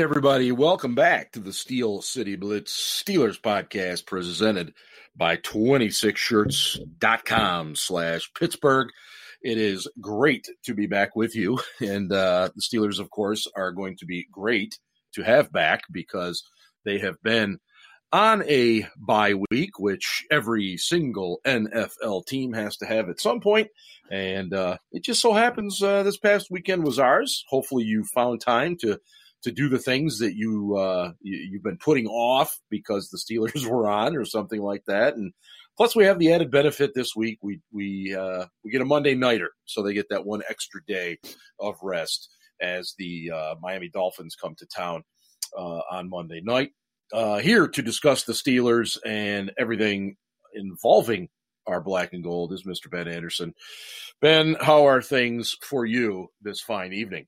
Right, everybody, welcome back to the Steel City Blitz Steelers podcast presented by 26shirts.com slash Pittsburgh. It is great to be back with you. And uh, the Steelers, of course, are going to be great to have back because they have been on a bye week, which every single NFL team has to have at some point. And uh, it just so happens uh, this past weekend was ours. Hopefully, you found time to to do the things that you, uh, you have been putting off because the Steelers were on or something like that. And plus, we have the added benefit this week. We we uh, we get a Monday nighter, so they get that one extra day of rest as the uh, Miami Dolphins come to town uh, on Monday night. Uh, here to discuss the Steelers and everything involving our black and gold is Mr. Ben Anderson. Ben, how are things for you this fine evening?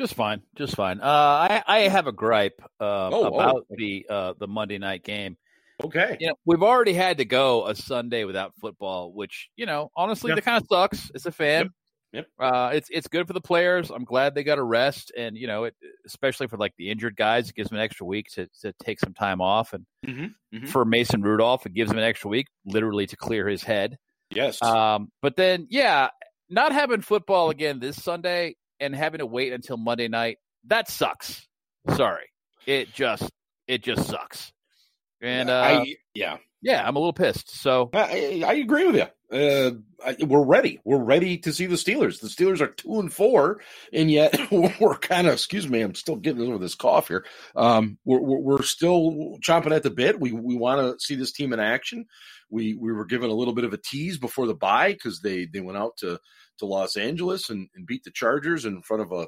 Just fine, just fine. Uh, I I have a gripe uh, oh, about oh. the uh, the Monday night game. Okay, you know, we've already had to go a Sunday without football, which you know, honestly, yep. that kind of sucks as a fan. Yep. yep. Uh, it's it's good for the players. I'm glad they got a rest, and you know, it, especially for like the injured guys, it gives them an extra week to, to take some time off. And mm-hmm. Mm-hmm. for Mason Rudolph, it gives him an extra week, literally, to clear his head. Yes. Um, but then, yeah, not having football again this Sunday and having to wait until Monday night, that sucks. Sorry. It just it just sucks. And uh, I, yeah. Yeah, I'm a little pissed. So I, I agree with you. Uh, I, we're ready. We're ready to see the Steelers. The Steelers are two and four, and yet we're kind of. Excuse me, I'm still getting over this cough here. Um, we're, we're still chomping at the bit. We we want to see this team in action. We we were given a little bit of a tease before the bye because they they went out to to Los Angeles and, and beat the Chargers in front of a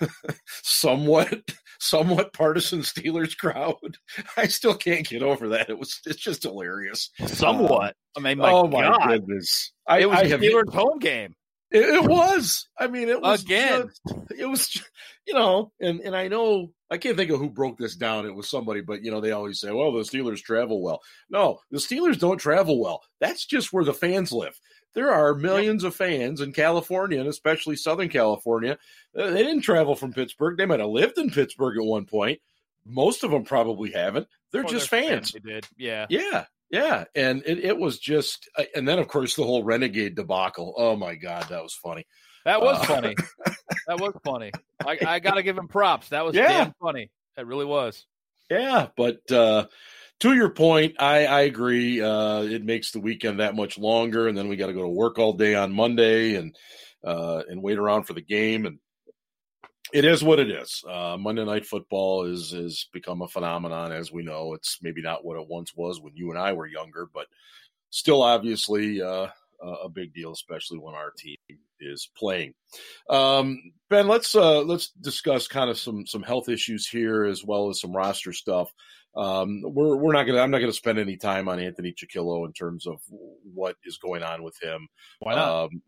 somewhat somewhat partisan Steelers crowd. I still can't get over that. It was it's just hilarious. Somewhat. Uh, I mean, my oh God. my goodness! I, it was I a Steelers home game. It, it, was. I mean, it was again. Just, it was, you know, and and I know I can't think of who broke this down. It was somebody, but you know, they always say, "Well, the Steelers travel well." No, the Steelers don't travel well. That's just where the fans live. There are millions of fans in California and especially Southern California. Uh, they didn't travel from Pittsburgh. They might have lived in Pittsburgh at one point. Most of them probably haven't. They're oh, just fans. They did, yeah, yeah, yeah. And it, it, was just, uh, and then of course the whole renegade debacle. Oh my god, that was funny. That was uh, funny. that was funny. I, I got to give him props. That was yeah. damn funny. That really was. Yeah, but uh, to your point, I, I agree. Uh, it makes the weekend that much longer, and then we got to go to work all day on Monday and uh, and wait around for the game. And it is what it is. Uh, Monday Night Football is has become a phenomenon, as we know. It's maybe not what it once was when you and I were younger, but still, obviously, uh, a big deal, especially when our team is playing. Um, ben, let's uh, let's discuss kind of some some health issues here as well as some roster stuff. Um, we're we're not gonna I'm not gonna spend any time on Anthony Chickillo in terms of what is going on with him. Why not? Um,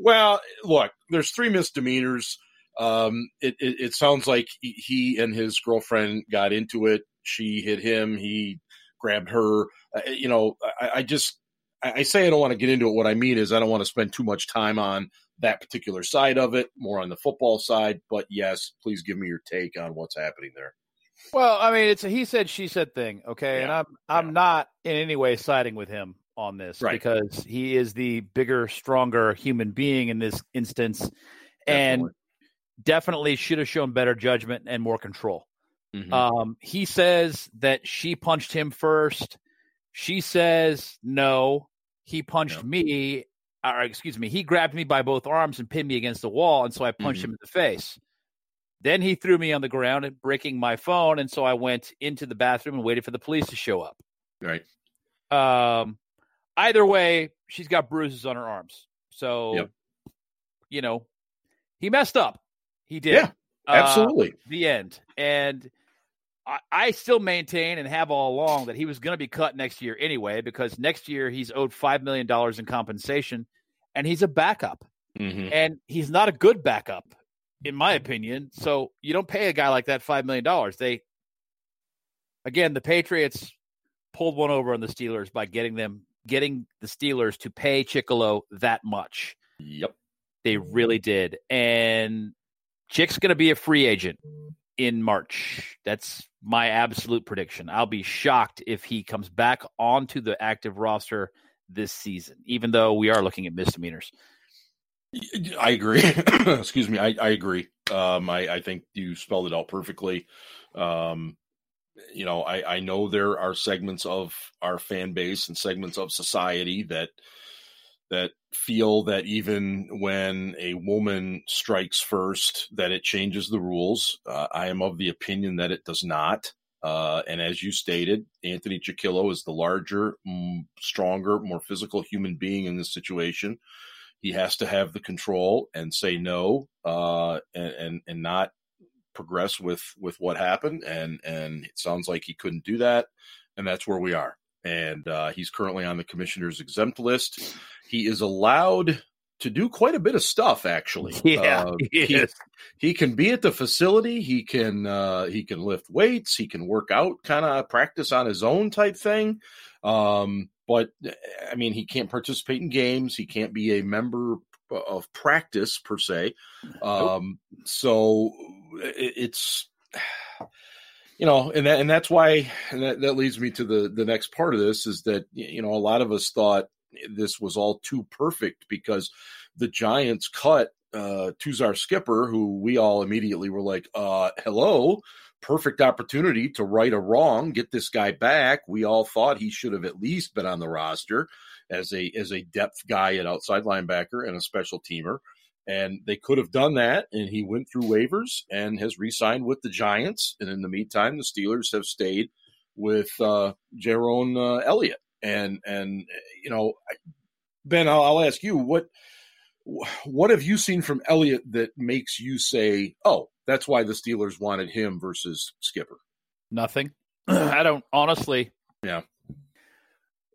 well, look, there's three misdemeanors. Um, it, it, it sounds like he and his girlfriend got into it. She hit him. He grabbed her. Uh, you know, I, I just I say I don't want to get into it. What I mean is I don't want to spend too much time on that particular side of it, more on the football side. But yes, please give me your take on what's happening there. Well, I mean, it's a he said she said thing, okay, yeah. and I'm I'm yeah. not in any way siding with him on this right. because he is the bigger, stronger human being in this instance, definitely. and definitely should have shown better judgment and more control. Mm-hmm. Um, he says that she punched him first. She says no, he punched yeah. me. Or excuse me, he grabbed me by both arms and pinned me against the wall, and so I punched mm-hmm. him in the face. Then he threw me on the ground breaking my phone, and so I went into the bathroom and waited for the police to show up. Right. Um. Either way, she's got bruises on her arms. So, yep. you know, he messed up. He did. Yeah. Absolutely. Uh, the end. And I, I still maintain and have all along that he was going to be cut next year anyway, because next year he's owed $5 million in compensation and he's a backup. Mm-hmm. And he's not a good backup in my opinion. So you don't pay a guy like that five million dollars. They again, the Patriots pulled one over on the Steelers by getting them getting the Steelers to pay Chickillo that much. Yep. They really did. And Chick's gonna be a free agent. in March. That's my absolute prediction. I'll be shocked if he comes back onto the active roster this season, even though we are looking at misdemeanors. I agree. Excuse me. I, I agree. Um, I, I, think you spelled it out perfectly. Um, you know, I, I know there are segments of our fan base and segments of society that that feel that even when a woman strikes first, that it changes the rules. Uh, I am of the opinion that it does not. Uh, and as you stated, Anthony Chickillo is the larger, stronger, more physical human being in this situation. He has to have the control and say no, uh, and, and and not progress with with what happened. And and it sounds like he couldn't do that, and that's where we are. And uh, he's currently on the commissioner's exempt list. He is allowed to do quite a bit of stuff actually. Yeah uh, he, he, he, can be at the facility he can uh, he can lift weights he can work out kind of practice on his own type thing. Um, but i mean he can't participate in games he can't be a member of practice per se. Um, nope. so it, it's you know, and that and that's why, and that, that leads me to the the next part of this is that you know a lot of us thought this was all too perfect because the Giants cut uh, Tuzar Skipper, who we all immediately were like, uh, "Hello, perfect opportunity to right a wrong, get this guy back." We all thought he should have at least been on the roster as a as a depth guy at outside linebacker and a special teamer. And they could have done that, and he went through waivers and has re-signed with the Giants. And in the meantime, the Steelers have stayed with uh, Jayrone uh, Elliott and and you know, Ben, I'll, I'll ask you what what have you seen from Elliott that makes you say, "Oh, that's why the Steelers wanted him versus Skipper"? Nothing. I don't honestly. Yeah.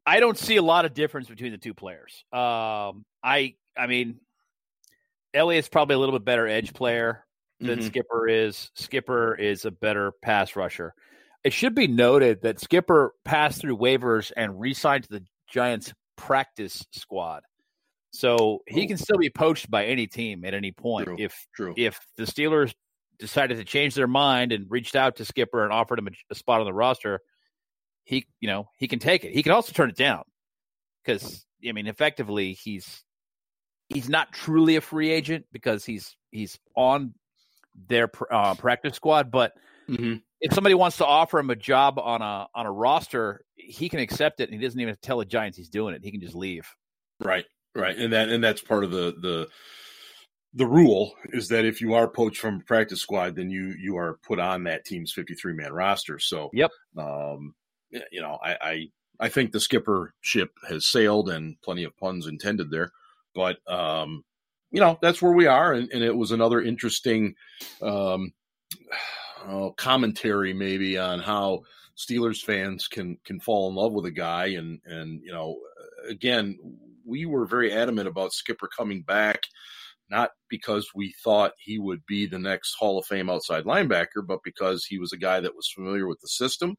I don't see a lot of difference between the two players. Um, I I mean, Elliott's probably a little bit better edge player than mm-hmm. Skipper is. Skipper is a better pass rusher. It should be noted that Skipper passed through waivers and re-signed to the Giants practice squad. So he oh. can still be poached by any team at any point. True, if true. if the Steelers decided to change their mind and reached out to Skipper and offered him a, a spot on the roster, he you know he can take it. He can also turn it down because I mean effectively he's he's not truly a free agent because he's he's on their uh, practice squad, but mm-hmm if somebody wants to offer him a job on a on a roster, he can accept it, and he doesn't even tell the Giants he's doing it. He can just leave. Right, right, and that and that's part of the the the rule is that if you are poached from a practice squad, then you you are put on that team's fifty three man roster. So, yep, um, you know, I, I I think the skipper ship has sailed, and plenty of puns intended there, but um, you know, that's where we are, and, and it was another interesting. Um, commentary maybe on how Steelers fans can can fall in love with a guy and and you know again we were very adamant about Skipper coming back not because we thought he would be the next Hall of Fame outside linebacker but because he was a guy that was familiar with the system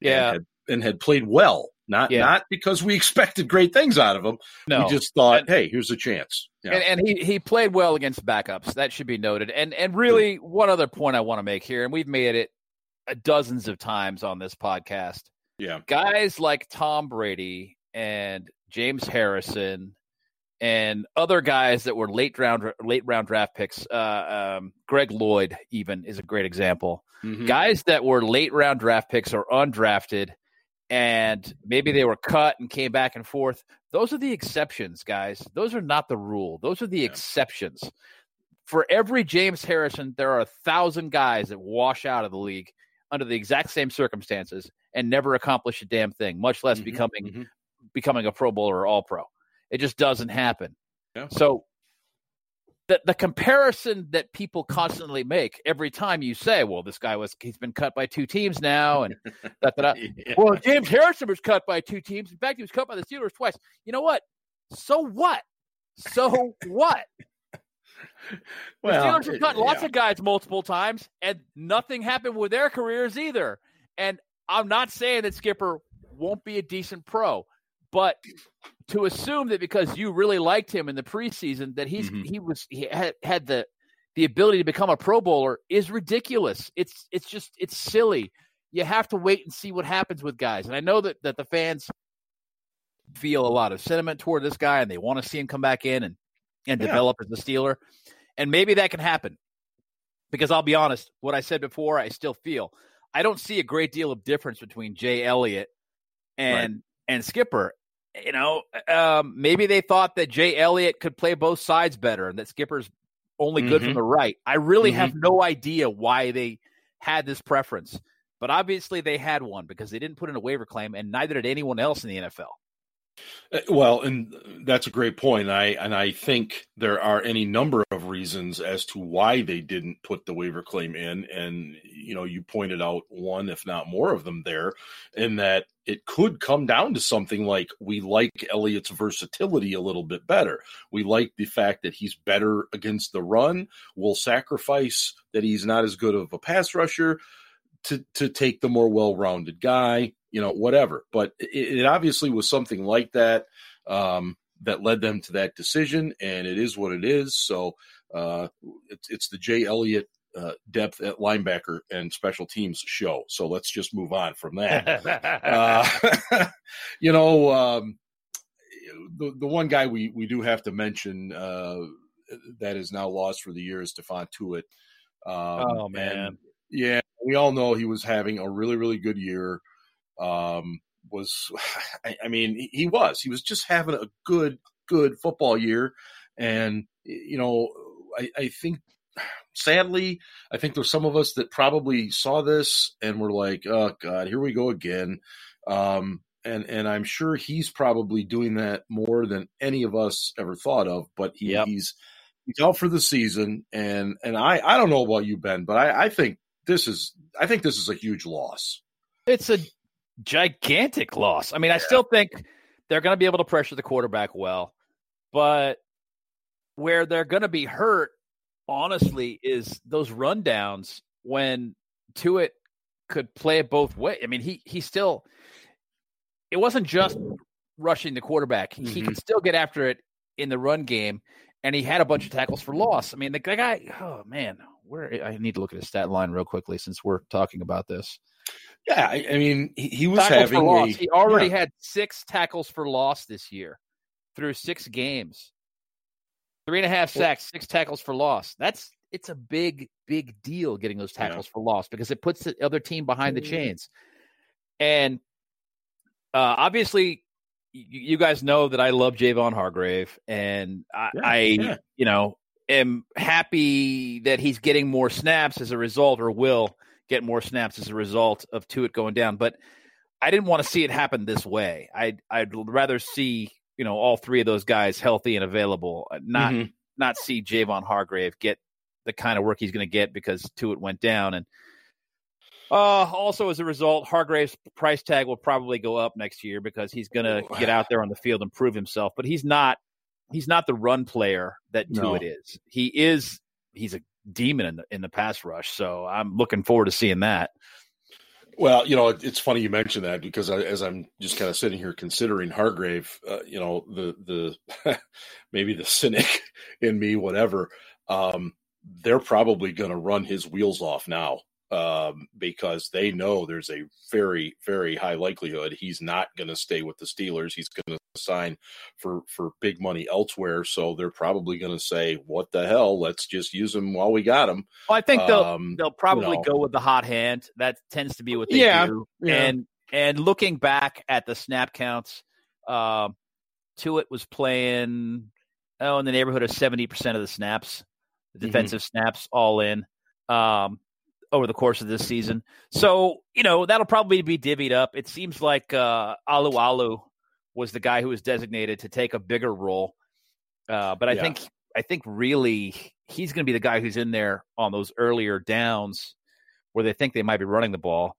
yeah. and had, and had played well not yeah. not because we expected great things out of him no. we just thought and, hey here's a chance yeah. And, and, he he played well against backups. That should be noted. And and really, one other point I want to make here, and we've made it dozens of times on this podcast. Yeah, guys like Tom Brady and James Harrison and other guys that were late round late round draft picks. Uh, um, Greg Lloyd even is a great example. Mm-hmm. Guys that were late round draft picks or undrafted and maybe they were cut and came back and forth. Those are the exceptions, guys. Those are not the rule. Those are the yeah. exceptions. For every James Harrison, there are a thousand guys that wash out of the league under the exact same circumstances and never accomplish a damn thing, much less mm-hmm, becoming mm-hmm. becoming a Pro Bowler or All Pro. It just doesn't happen. Yeah. So the the comparison that people constantly make every time you say, "Well, this guy was he's been cut by two teams now," and that, that, yeah. well, James Harrison was cut by two teams. In fact, he was cut by the Steelers twice. You know what? So what? So what? well, the Steelers have cut lots yeah. of guys multiple times, and nothing happened with their careers either. And I'm not saying that Skipper won't be a decent pro, but to assume that because you really liked him in the preseason that he's mm-hmm. he was he had, had the the ability to become a Pro Bowler is ridiculous. It's it's just it's silly. You have to wait and see what happens with guys. And I know that that the fans feel a lot of sentiment toward this guy and they want to see him come back in and and yeah. develop as a Steeler. And maybe that can happen. Because I'll be honest, what I said before, I still feel. I don't see a great deal of difference between Jay Elliott and right. and Skipper. You know, um, maybe they thought that Jay Elliott could play both sides better and that Skipper's only good mm-hmm. from the right. I really mm-hmm. have no idea why they had this preference, but obviously they had one because they didn't put in a waiver claim, and neither did anyone else in the NFL. Uh, well, and that's a great point. I and I think there are any number of reasons as to why they didn't put the waiver claim in, and you know, you pointed out one, if not more of them there, in that it could come down to something like we like Elliott's versatility a little bit better. We like the fact that he's better against the run. We'll sacrifice that he's not as good of a pass rusher to to take the more well-rounded guy you know, whatever. But it, it obviously was something like that um, that led them to that decision, and it is what it is. So uh, it's, it's the Jay Elliott uh, depth at linebacker and special teams show. So let's just move on from that. uh, you know, um, the the one guy we we do have to mention uh, that is now lost for the year is Stephon Tuitt. Um, oh man, yeah, we all know he was having a really really good year um, was, I, I mean, he was. He was just having a good, good football year. And, you know, I, I think sadly, I think there's some of us that probably saw this and were like, "Oh God, here we go again." Um, and and I'm sure he's probably doing that more than any of us ever thought of. But he, yep. he's he's out for the season, and and I I don't know about you, Ben, but I, I think this is I think this is a huge loss. It's a gigantic loss. I mean, I still think they're going to be able to pressure the quarterback well, but where they're going to be hurt, honestly, is those rundowns when Tuitt could play it both ways. I mean, he he still it wasn't just rushing the quarterback; mm-hmm. he could still get after it in the run game, and he had a bunch of tackles for loss. I mean, the guy. Oh man, where I need to look at his stat line real quickly since we're talking about this. Yeah, I, I mean, he, he was tackles having a, he already yeah. had six tackles for loss this year through six games, three and a half sacks, six tackles for loss. That's it's a big, big deal getting those tackles yeah. for loss because it puts the other team behind the mm-hmm. chains. And uh, obviously, you, guys know that I love Javon Hargrave, and I, yeah, I yeah. you know, am happy that he's getting more snaps as a result, or will get more snaps as a result of Tuitt going down. But I didn't want to see it happen this way. I'd I'd rather see you know all three of those guys healthy and available, uh, not mm-hmm. not see Javon Hargrave get the kind of work he's going to get because Tuitt went down. And uh, also as a result, Hargrave's price tag will probably go up next year because he's going to get out there on the field and prove himself. But he's not he's not the run player that no. Tuitt is. He is he's a demon in the in the pass rush. So I'm looking forward to seeing that. Well, you know, it's funny you mentioned that because I, as I'm just kind of sitting here considering Hargrave, uh, you know, the the maybe the cynic in me, whatever. Um, they're probably going to run his wheels off now um, because they know there's a very, very high likelihood he's not going to stay with the Steelers. He's going to sign for for big money elsewhere. So they're probably going to say, "What the hell? Let's just use him while we got him." Well, I think they'll um, they'll probably you know. go with the hot hand. That tends to be what they yeah, do. Yeah. And and looking back at the snap counts, uh, Tuitt was playing oh in the neighborhood of seventy percent of the snaps, the mm-hmm. defensive mm-hmm. snaps all in. Um, over the course of this season. So, you know, that'll probably be divvied up. It seems like uh, Alualu was the guy who was designated to take a bigger role. Uh, but I yeah. think I think really he's going to be the guy who's in there on those earlier downs where they think they might be running the ball,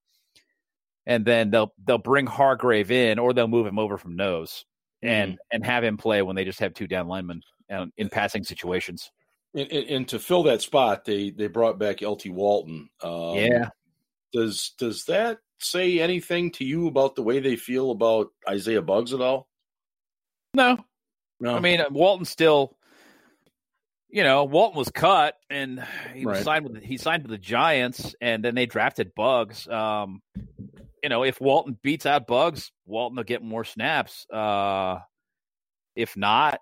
and then they'll they'll bring Hargrave in or they'll move him over from nose and mm. and have him play when they just have two down linemen um, in passing situations. And, and, to fill that spot, they they brought back LT Walton. Um, yeah. Does does that say anything to you about the way they feel about Isaiah Buggs at all? No. No. I mean, Walton still you know, Walton was cut and he right. signed with he signed with the Giants, and then they drafted Buggs. Um, you know, if Walton beats out Buggs, Walton will get more snaps. Uh, if not,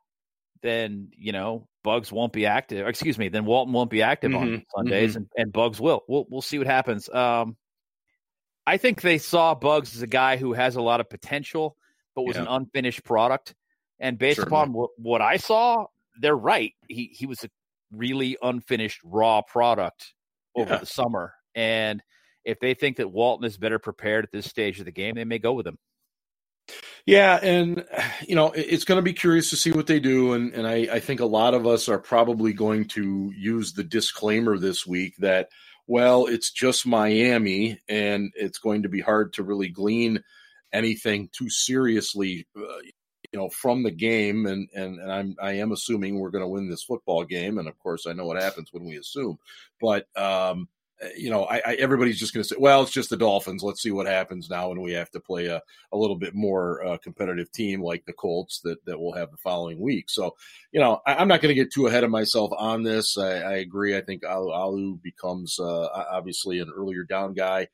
then you know Buggs won't be active. Excuse me, then Walton won't be active mm-hmm. on Sundays, mm-hmm. and, and Buggs will. We'll we'll see what happens. Um, I think they saw Buggs as a guy who has a lot of potential, but was yeah. an unfinished product. And based Certainly. upon what, what I saw, they're right. He he was a really unfinished raw product over yeah. the summer. And if they think that Walton is better prepared at this stage of the game, they may go with him. Yeah, and you know it's going to be curious to see what they do, and and I, I think a lot of us are probably going to use the disclaimer this week that well it's just Miami, and it's going to be hard to really glean anything too seriously, uh, you know from the game and and, and I'm I am assuming we're going to win this football game and of course I know what happens when we assume but um you know, I, I everybody's just going to say, well, it's just the Dolphins. Let's see what happens now when we have to play a, a little bit more uh, competitive team like the Colts that, that we'll have the following week. So, you know, I, am not going to get too ahead of myself on this. I, I agree. I think Alu, becomes uh, obviously an earlier down guy.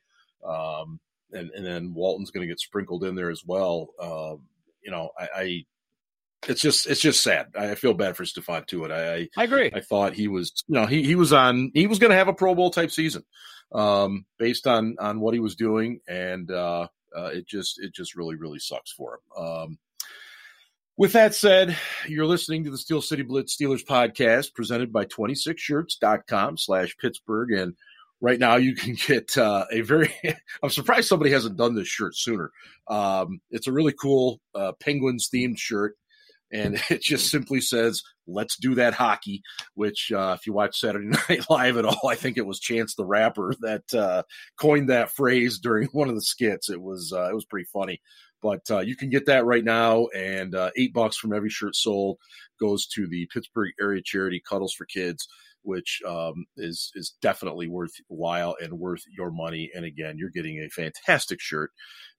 Um, and, and then Walton's going to get sprinkled in there as well. Um, you know, I, I, it's just it's just sad. I feel bad for Stephon Tuitt. I, I agree. I thought he was you know he he was on he was going to have a Pro Bowl type season, um, based on on what he was doing, and uh, uh, it just it just really really sucks for him. Um, with that said, you're listening to the Steel City Blitz Steelers podcast presented by 26shirts.com slash Pittsburgh. And right now you can get uh, a very i'm surprised somebody hasn't done this shirt sooner um, it's a really cool uh, penguins themed shirt and it just simply says let's do that hockey which uh, if you watch saturday night live at all i think it was chance the rapper that uh, coined that phrase during one of the skits. It was uh, it was pretty funny. But uh, you can get that right now and eight bucks from every shirt sold goes to the pittsburgh area charity cuddles for kids which um, is is definitely worthwhile and worth your money. And again, you're getting a fantastic shirt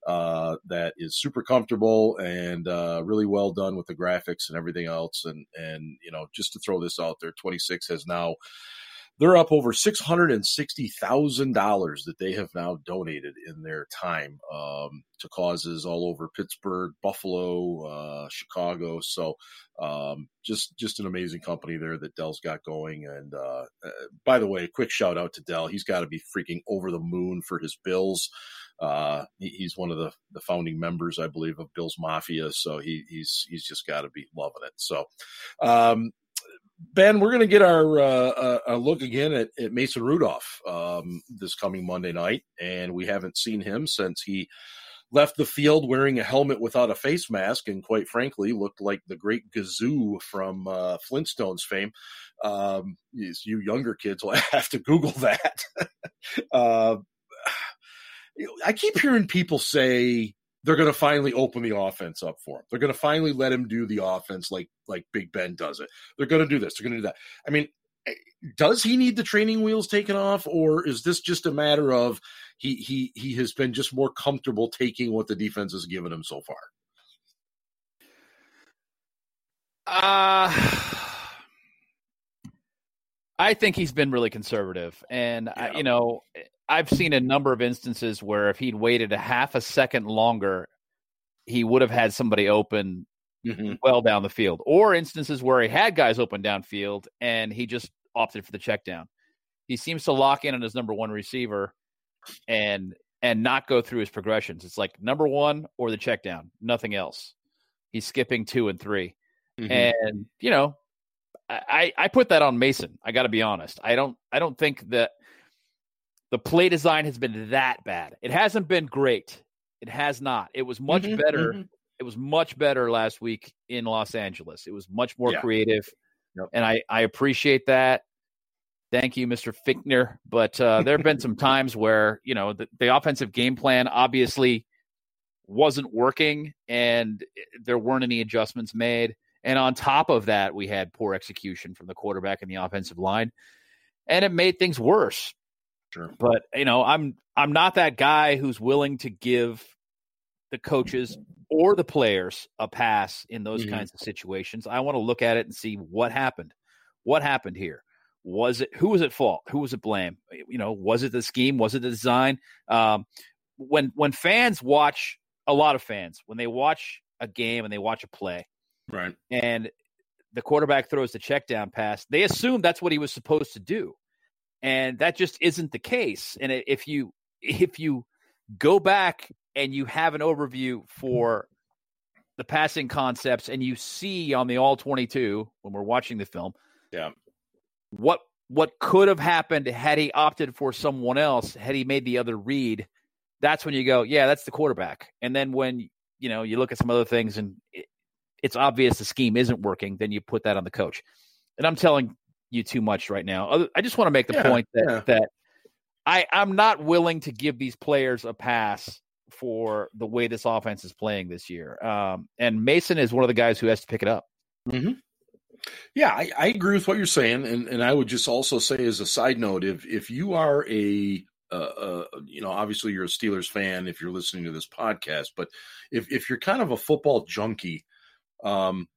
uh, that is super comfortable and uh, really well done with the graphics and everything else. And and you know, just to throw this out there, 26 has now they're up over six hundred and sixty thousand dollars that they have now donated in their time um, to causes all over Pittsburgh, Buffalo, uh, Chicago. So um, just just an amazing company there that Dell's got going. And uh, uh, by the way, a quick shout out to Dell. He's got to be freaking over the moon for his bills. Uh, he, he's one of the, the founding members, I believe, of Bill's Mafia. So he, he's he's just got to be loving it. So um, Ben, we're going to get our uh, uh, look again at, at Mason Rudolph um, this coming Monday night, and we haven't seen him since he left the field wearing a helmet without a face mask, and quite frankly, looked like the great Gazoo from uh, Flintstones fame. Um, you younger kids will have to Google that. uh, I keep hearing people say they're going to finally open the offense up for him. They're going to finally let him do the offense like like Big Ben does it. They're going to do this. They're going to do that. I mean, eh, does he need the training wheels taken off, or is this just a matter of he he he has been just more comfortable taking what the defense has given him so far? Uh I think he's been really conservative, and yeah. I, you know, I've seen a number of instances where if he'd waited a half a second longer, he would have had somebody open mm-hmm. well down the field, or instances where he had guys open downfield and he just opted for the check down. He seems to lock in on his number one receiver and and not go through his progressions. It's like number one or the check down, nothing else. He's skipping two and 3 mm-hmm. and you know, I I put that on Mason. I got to be honest. I don't I don't think that the play design has been that bad. It hasn't been great. It has not. It was much mm-hmm, better. Mm-hmm. It was much better last week in Los Angeles. It was much more yeah. creative, yep. and I I appreciate that. Thank you, Mr. Fichtner. But uh, there have been some times where you know the, the offensive game plan obviously wasn't working, and there weren't any adjustments made. And on top of that, we had poor execution from the quarterback and the offensive line, and it made things worse. Sure. But you know, I'm I'm not that guy who's willing to give the coaches or the players a pass in those mm-hmm. kinds of situations. I want to look at it and see what happened. What happened here? Was it who was at fault? Who was at blame? You know, was it the scheme? Was it the design? Um, when when fans watch a lot of fans when they watch a game and they watch a play, right, and the quarterback throws the check down pass, they assume that's what he was supposed to do, and that just isn't the case. And if you if you go back and you have an overview for the passing concepts and you see on the all 22 when we're watching the film yeah. what what could have happened had he opted for someone else had he made the other read that's when you go yeah that's the quarterback. And then when you know you look at some other things and it, it's obvious the scheme isn't working then you put that on the coach. And i'm telling you too much right now i just want to make the yeah, point that yeah. that i i'm not willing to give these players a pass for the way this offense is playing this year. Um, and Mason is one of the guys who has to pick it up. Mm-hmm. Yeah, I, I, agree with what you're saying, and and I would just also say as a side note, if if you are a uh, uh, you know, obviously you're a Steelers fan if you're listening to this podcast, but if if you're kind of a football junkie, um,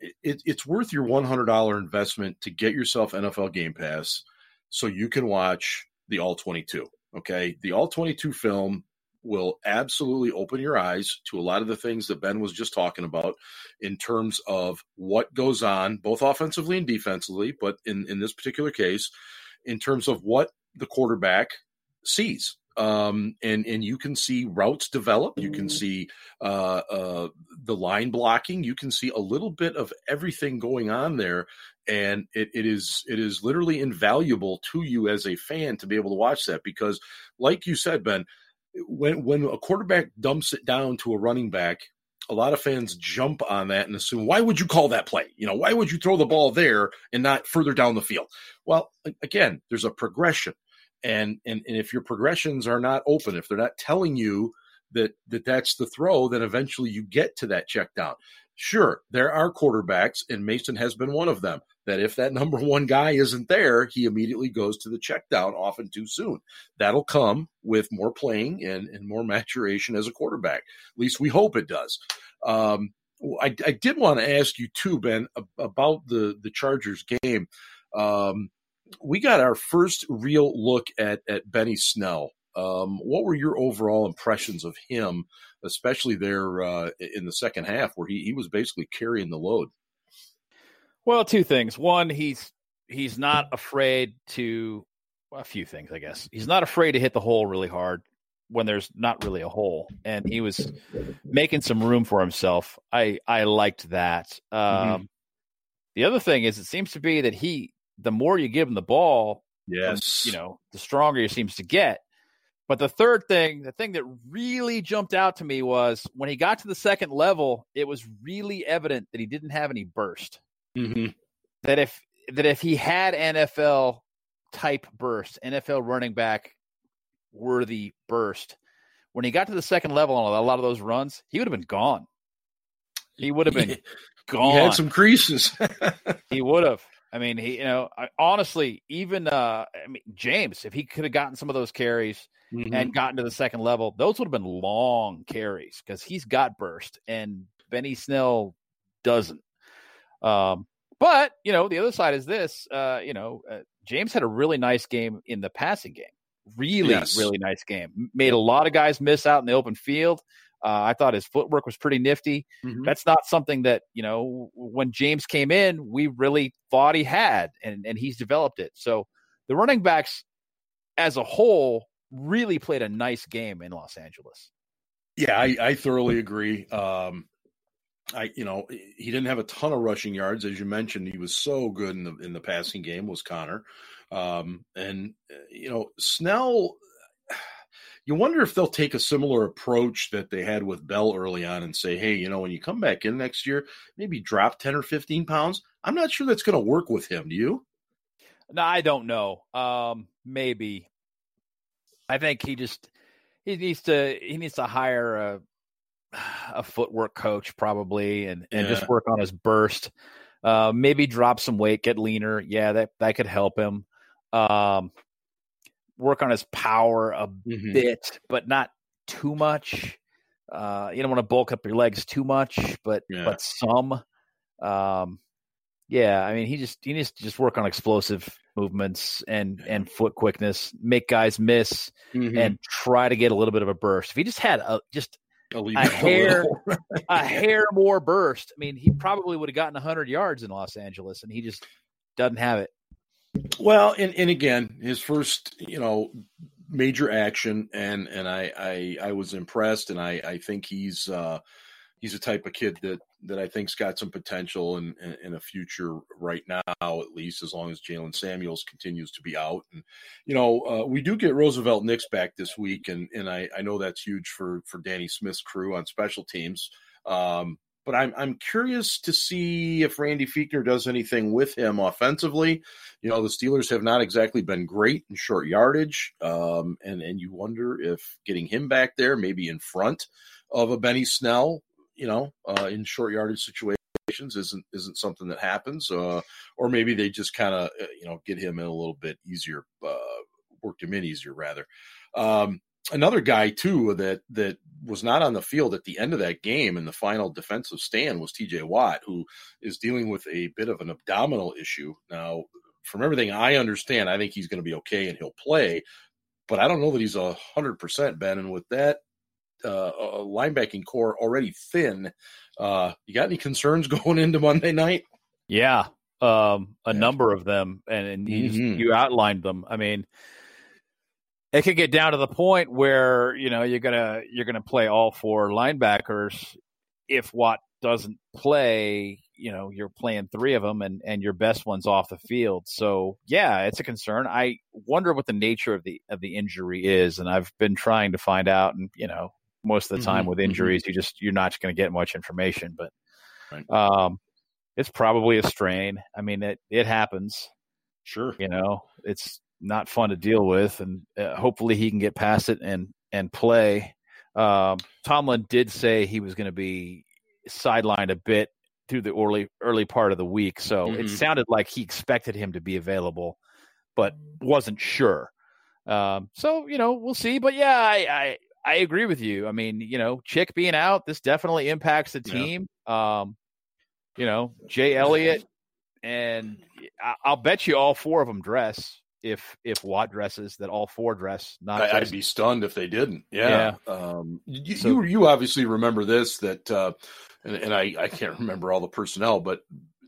it, it's worth your one hundred dollar investment to get yourself NFL Game Pass so you can watch the All Twenty Two. Okay, the All Twenty Two film will absolutely open your eyes to a lot of the things that Ben was just talking about in terms of what goes on, both offensively and defensively, but in, in this particular case, in terms of what the quarterback sees. Um, and and you can see routes develop. You can see uh, uh, the line blocking. You can see a little bit of everything going on there, and it, it is it is literally invaluable to you as a fan to be able to watch that because, like you said, Ben, when when a quarterback dumps it down to a running back, a lot of fans jump on that and assume, why would you call that play? You know, why would you throw the ball there and not further down the field? Well, again, there's a progression. And, and and if your progressions are not open, if they're not telling you that that that's the throw, then eventually you get to that check down. Sure, there are quarterbacks, and Mason has been one of them that if that number one guy isn't there, he immediately goes to the check down often too soon. That'll come with more playing and, and more maturation as a quarterback. At least we hope it does. Um, I, I, did want to ask you too, Ben, about the, the Chargers game. Um, we got our first real look at, at Benny Snell. Um, what were your overall impressions of him, especially there uh, in the second half, where he, he was basically carrying the load? Well, two things. One, he's he's not afraid to well, a few things, I guess. He's not afraid to hit the hole really hard when there's not really a hole, and he was making some room for himself. I I liked that. Mm-hmm. Um, mm-hmm. The other thing is, it seems to be that he, the more you give him the ball, yes, you know, the stronger he seems to get. But the third thing, the thing that really jumped out to me was when he got to the second level, it was really evident that he didn't have any burst. Mm-hmm. That if that if he had NFL type burst, NFL running back worthy burst, when he got to the second level on a lot of those runs, he would have been gone. He would have been gone. He had some creases. he would have. I mean, he, you know, I, honestly, even uh, I mean, James, if he could have gotten some of those carries mm-hmm. and gotten to the second level, those would have been long carries because he's got burst and Benny Snell doesn't. Um, but you know, the other side is this. Uh, you know, uh, James had a really nice game in the passing game. Really, yes. really nice game. Made a lot of guys miss out in the open field. Uh, I thought his footwork was pretty nifty. Mm-hmm. That's not something that you know when James came in, we really thought he had, and and he's developed it. So the running backs, as a whole, really played a nice game in Los Angeles. Yeah, I, I thoroughly agree. Um, I, you know, he didn't have a ton of rushing yards, as you mentioned. He was so good in the in the passing game. Was Conner, um, and uh, you know, Snell. You wonder if they'll take a similar approach that they had with Bell early on and say, "Hey, you know, when you come back in next year, maybe drop ten or fifteen pounds." I'm not sure that's going to work with him. Do you? No, I don't know. Um, maybe. I think he just he needs to he needs to hire a a footwork coach probably and, and yeah. just work on his burst. Uh, maybe drop some weight, get leaner. Yeah, that, that could help him. Um, work on his power a mm-hmm. bit, but not too much. Uh, you don't want to bulk up your legs too much, but yeah. but some. Um, Yeah, I mean, he just he needs to just work on explosive movements and and foot quickness, make guys miss, mm-hmm. and try to get a little bit of a burst. If he just had a just a, hair a hair more burst, I mean, he probably would have gotten hundred yards in Los Angeles, and he just doesn't have it. Well, and and again, his first you know major action, and and I I, I was impressed, and I I think he's. uh he's a type of kid that that I think's got some potential in, in, in a future right now, at least as long as Jaylen Samuels continues to be out. And you know, uh, we do get Roosevelt Nix back this week, and and I, I know that's huge for for Danny Smith's crew on special teams. Um, but I'm I'm curious to see if Randy Fichtner does anything with him offensively. You know, the Steelers have not exactly been great in short yardage, um, and and you wonder if getting him back there, maybe in front of a Benny Snell, you know, uh, in short yardage situations isn't isn't something that happens. Uh, or maybe they just kind of uh, you know get him in a little bit easier, uh, worked him in easier rather. Um, another guy too that that was not on the field at the end of that game in the final defensive stand was T.J. Watt, who is dealing with a bit of an abdominal issue now. From everything I understand, I think he's going to be okay and he'll play, but I don't know that he's a hundred percent Ben. And with that uh, linebacking corps already thin. Uh, you got any concerns going into Monday night? Yeah, um, a yeah. number of them, and, and mm-hmm. you outlined them. I mean, it could get down to the point where you know you're gonna you're gonna play all four linebackers. If Watt doesn't play, you know you're playing three of them, and and your best one's off the field. So yeah, it's a concern. I wonder what the nature of the of the injury is, and I've been trying to find out. And you know, most of the time mm-hmm, with mm-hmm. injuries. You just you're not going to get much information, but right. um, it's probably a strain. I mean, it it happens. Sure, you know, it's not fun to deal with, and uh, hopefully he can get past it and and play. Um, Tomlin did say he was going to be sidelined a bit through the early early part of the week, so mm-hmm. it sounded like he expected him to be available, but wasn't sure. Um, so you know, we'll see. But yeah, I, I I agree with you. I mean, you know, Chick being out, this definitely impacts the team. Yeah. Um, you know, Jay Elliott, and I'll bet you all four of them dress if if Watt dresses that all four dress. Not I, would be stunned if they didn't. Yeah. yeah. Um, you, so, you, you obviously remember this that, uh, and, and I I can't remember all the personnel, but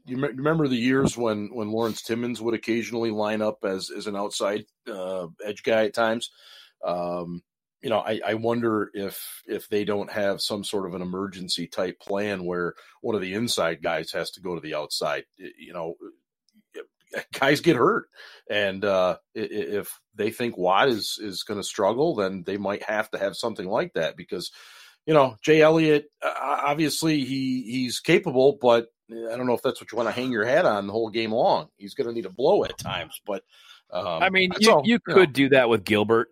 you remember the years when when Lawrence Timmons would occasionally line up as as an outside uh, edge guy at times. Um, you know, I, I wonder if if they don't have some sort of an emergency type plan where one of the inside guys has to go to the outside. You know, guys get hurt, and uh, if they think Watt is is going to struggle, then they might have to have something like that because, you know, Jay Elliott obviously he he's capable, but I don't know if that's what you want to hang your hat on the whole game long. He's going to need a blow at times, but. Um, I mean, you, all, you, you could know. do that with Gilbert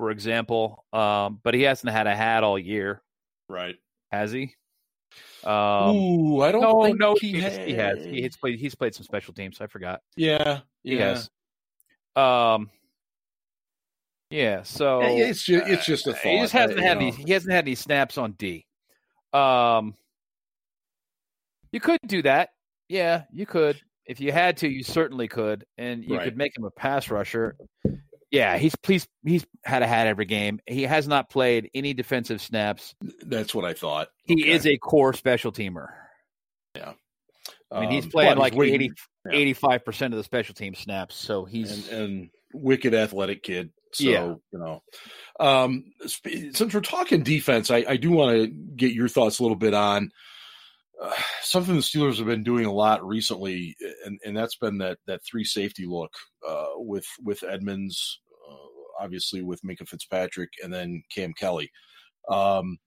for example. Um, but he hasn't had a hat all year, right? Has he? Um, Ooh, I don't no, think no, he, has. he has. He's played. He's played some special teams. I forgot. Yeah, yeah. He has. Um. Yeah, so it's just, it's just a thought. He just hasn't had any. He hasn't had any snaps on D. Um, you could do that. Yeah, you could. If you had to, you certainly could, and you right. could make him a pass rusher. Yeah, he's he's he's had a hat every game. He has not played any defensive snaps. That's what I thought. He okay. is a core special teamer. Yeah. I mean, he's um, playing like 85 percent of the special team snaps. So he's and, and wicked athletic kid. So yeah. you know, um, since we're talking defense, I, I do want to get your thoughts a little bit on something the Steelers have been doing a lot recently, and, and that's been that that three safety look uh, with with Edmunds, uh, obviously with Minkah Fitzpatrick, and then Kam Kelly. Um,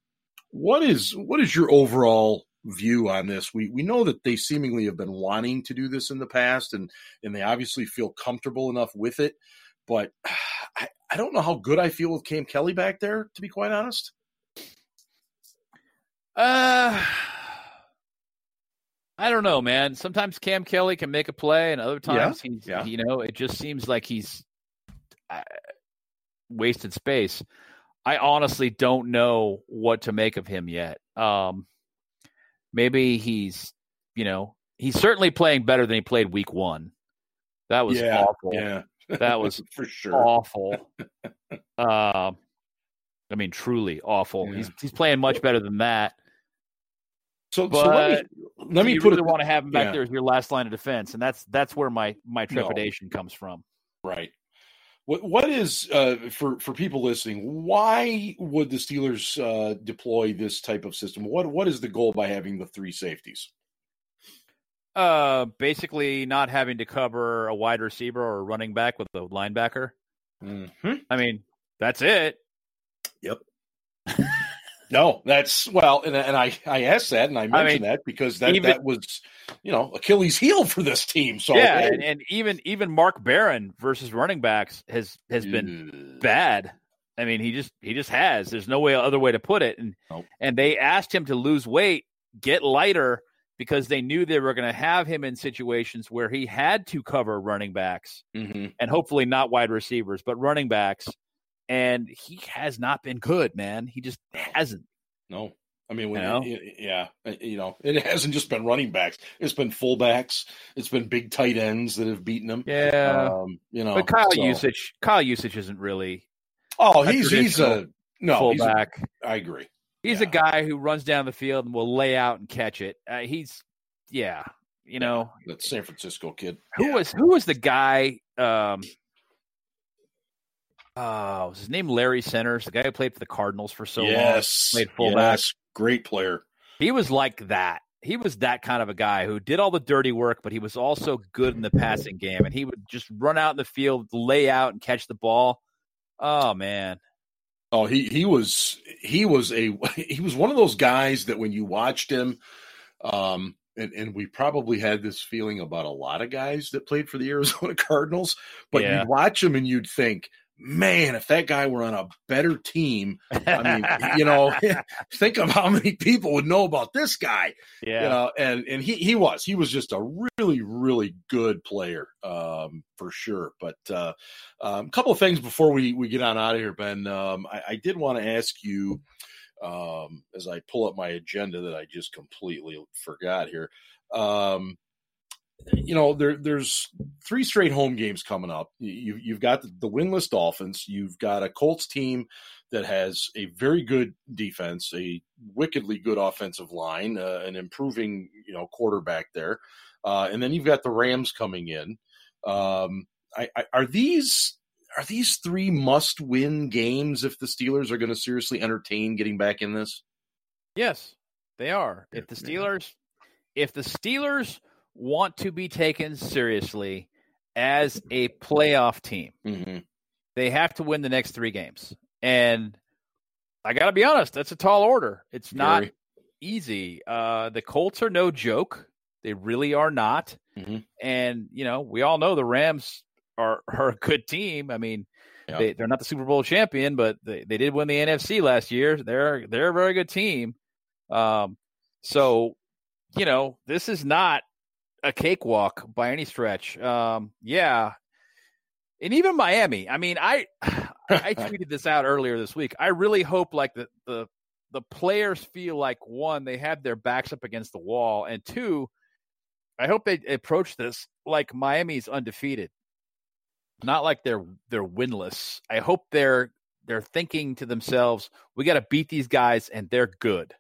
what is what is your overall view on this? We we know that they seemingly have been wanting to do this in the past, and and they obviously feel comfortable enough with it. But I, I don't know how good I feel with Kam Kelly back there, to be quite honest. Uh I don't know, man. Sometimes Kam Kelly can make a play, and other times yeah, he's, yeah. you know, it just seems like he's uh, wasted space. I honestly don't know what to make of him yet. Um, maybe he's, you know, he's certainly playing better than he played week one. That was yeah, awful. Yeah, that was for sure awful. uh, I mean, truly awful. He's he's playing much better than that. So, but so let me let me you put really it, want to have him back yeah. there as your last line of defense, and that's that's where my my trepidation no. comes from. Right. What what is uh, for for people listening? Why would the Steelers uh, deploy this type of system? What what is the goal by having the three safeties? Uh, basically not having to cover a wide receiver or a running back with a linebacker. Mm-hmm. I mean, that's it. Yep. no, that's well, and, and I I asked that and I mentioned I mean, that because that even, that was you know Achilles' heel for this team. So yeah, and, and, even even Mark Barron versus running backs has has been bad. I mean, he just he just has. There's no way other way to put it. And nope. and they asked him to lose weight, get lighter because they knew they were going to have him in situations where he had to cover running backs mm-hmm. and hopefully not wide receivers, but running backs. And he has not been good, man. He just hasn't. No. I mean, when, you know? yeah, you know, it hasn't just been running backs; it's been fullbacks, it's been big tight ends that have beaten him. Yeah, um, you know, but Kyle so. Juszczyk, Kyle Juszczyk isn't really. Oh, he's he's a no fullback. A, I agree. He's yeah. a guy who runs down the field and will lay out and catch it. Uh, he's, yeah, you know, that San Francisco kid. Who yeah. was who was the guy? Um, uh, was his name Larry Centers, the guy who played for the Cardinals for so yes. long, played fullback. Yes. Great player. He was like that. He was that kind of a guy who did all the dirty work, but he was also good in the passing game, and he would just run out in the field, lay out, and catch the ball. Oh man, Oh, he he was he was a he was one of those guys that when you watched him, um, and and we probably had this feeling about a lot of guys that played for the Arizona Cardinals, but Yeah. you'd watch him and you'd think, man, if that guy were on a better team, I mean, you know, think of how many people would know about this guy. yeah, You know, and and he he was he was just a really really good player um, for sure. But uh, um, a couple of things before we we get on out of here, Ben. Um, I, I did want to ask you um, as I pull up my agenda that I just completely forgot here. Um, you know, there there's three straight home games coming up. You you've got the, the winless Dolphins. You've got a Colts team that has a very good defense, a wickedly good offensive line, uh, an improving you know quarterback there, uh, and then you've got the Rams coming in. Um, I, I, are these are these three must win games if the Steelers are going to seriously entertain getting back in this? yes, they are. If the Yeah. Steelers, if the Steelers want to be taken seriously as a playoff team, Mm-hmm. they have to win the next three games. And I got to be honest, that's a tall order. It's not Very. easy. Uh, the Colts are no joke. They really are not. Mhm. And, you know, we all know the Rams are, are a good team. I mean, Yeah. they, they're not the Super Bowl champion, but they, they did win the NFC last year. They're they're a very good team. Um, so, you know, this is not a cakewalk by any stretch. Um, yeah. And even Miami. I mean, I I tweeted this out earlier this week. I really hope like the the the players feel like one, they have their backs up against the wall, and two, I hope they approach this like Miami's undefeated, not like they're they're winless. I hope they're they're thinking to themselves, we got to beat these guys, and they're good,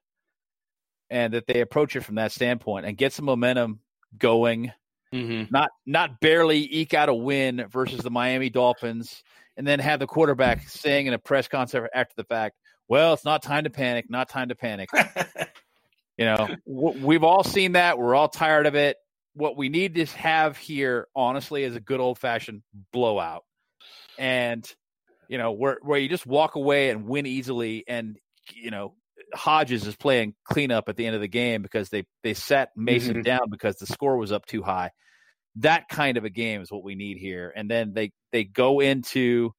and that they approach it from that standpoint and get some momentum going Mm-hmm. not not barely eke out a win versus the Miami Dolphins, and then have the quarterback saying in a press conference after the fact, "Well, it's not time to panic. Not time to panic." you know, w- we've all seen that. We're all tired of it. What we need to have here, honestly, is a good old fashioned blowout, and you know, where where you just walk away and win easily, and you know. Hodges is playing cleanup at the end of the game because they they sat Mason Mhm. down because the score was up too high that kind of a game is what we need here. And then they they go into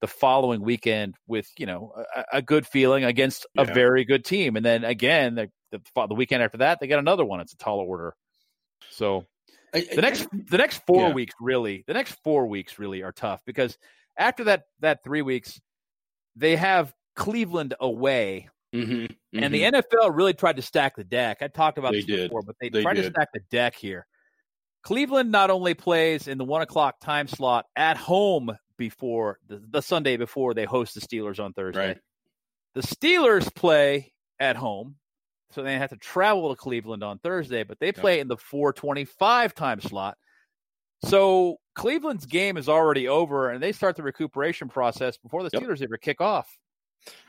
the following weekend with you know a, a good feeling against a very good team, and then again the, the the weekend after that they got another one. It's a tall order. So the next the next four Yeah. weeks really the next four weeks really are tough because after that that three weeks they have Cleveland away Mm-hmm, mm-hmm. And the mm-hmm. NFL really tried to stack the deck. I talked about they this did. before, but they, they tried did. to stack the deck here. Cleveland not only plays in the one o'clock time slot at home before the, the Sunday before they host the Steelers on Thursday. Right. The Steelers play at home, so they have to travel to Cleveland on Thursday, but they play yep. in the 425 time slot. So Cleveland's game is already over, and they start the recuperation process before the Steelers yep. ever kick off.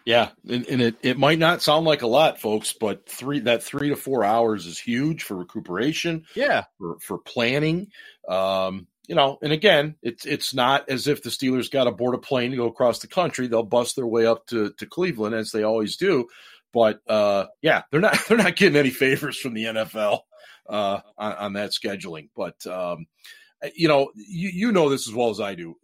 Yeah, and, and, it, it might not sound like a lot, folks, but three that three to four hours is huge for recuperation. Yeah, for for planning. Um, you know, and again, it's it's not as if the Steelers got to board a plane to go across the country. They'll bust their way up to to Cleveland as they always do. But uh, yeah, they're not they're not getting any favors from the NFL uh, on, on that scheduling. But um, you know, you you know this as well as I do.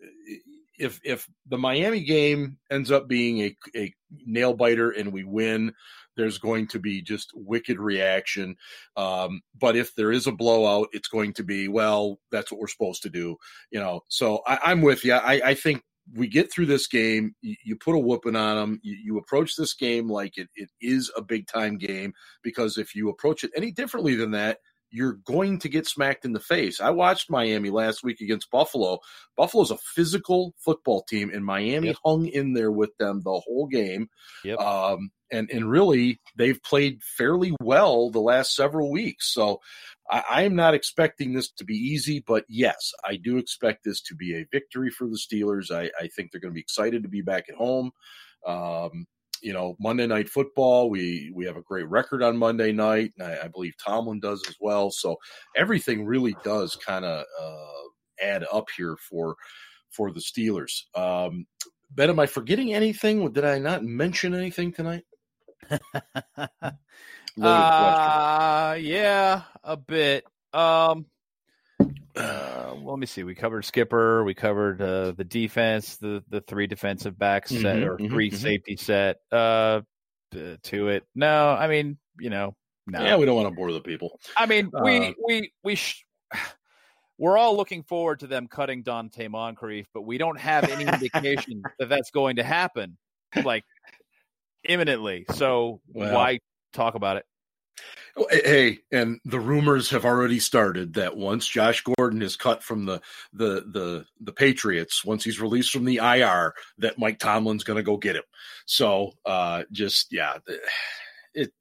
If if the Miami game ends up being a a nail biter and we win, there's going to be just wicked reaction. Um, but if there is a blowout, it's going to be well. That's what we're supposed to do, you know. So I, am with you. I, I, think we get through this game. You, you put a whooping on them. You, you, approach this game like it, it is a big time game because if you approach it any differently than that, you're going to get smacked in the face. I watched Miami last week against Buffalo. Buffalo's a physical football team, and Miami yep. hung in there with them the whole game. Yep. Um, and and really, they've played fairly well the last several weeks. So I, am not expecting this to be easy, but yes, I do expect this to be a victory for the Steelers. I, I think they're going to be excited to be back at home. Um, you know, Monday Night Football. We we have a great record on Monday night, and I, I believe Tomlin does as well. So everything really does kind of uh, add up here for for the Steelers. Um, ben, am I forgetting anything? Did I not mention anything tonight? uh, yeah, a bit. Um, uh, let me see. We covered skipper. We covered uh, the defense, the the three defensive backs mm-hmm, set or mm-hmm, 3 mm-hmm. safety set. Uh, to it. No, I mean, you know, no. Yeah, we don't want to bore the people. I mean, we uh, we we. Sh- we're all looking forward to them cutting Donte Moncrief, but we don't have any indication that that's going to happen, like imminently. So well, why talk about it? Hey, and the rumors have already started that once Josh Gordon is cut from the the the the Patriots, once he's released from the IR, that Mike Tomlin's going to go get him. So, uh, just yeah, it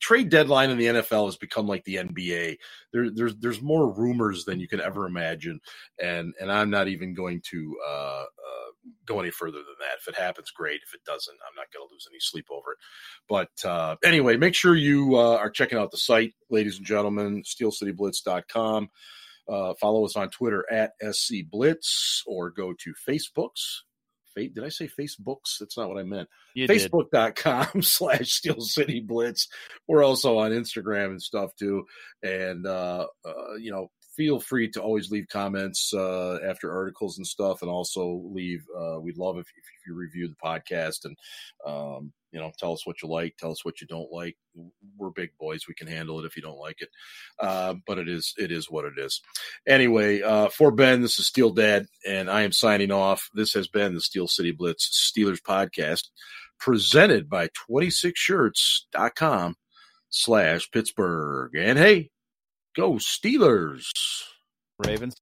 trade deadline in the NFL has become like the NBA. There, there's there's more rumors than you can ever imagine, and and I'm not even going to uh, uh, go any further than that. If it happens, great. If it doesn't, I'm not going to lose any sleep over it. But uh, anyway, make sure you uh, are checking out the site, ladies and gentlemen, SteelCityBlitz.com. Uh, follow us on Twitter at SC Blitz or go to Facebook's did I say Facebooks? That's not what I meant. Facebook.com slash Steel City Blitz. We're also on Instagram and stuff too. And, uh, uh, you know, feel free to always leave comments uh, after articles and stuff. And also leave, uh, we'd love if, if you review the podcast and, um, you know, tell us what you like, tell us what you don't like. We're big boys; we can handle it if you don't like it. Uh, but it is it is what it is. Anyway, uh, for Ben, this is Steel Dad, and I am signing off. This has been the Steel City Blitz Steelers podcast, presented by 26shirts.com slash Pittsburgh. And hey, go Steelers! Ravens.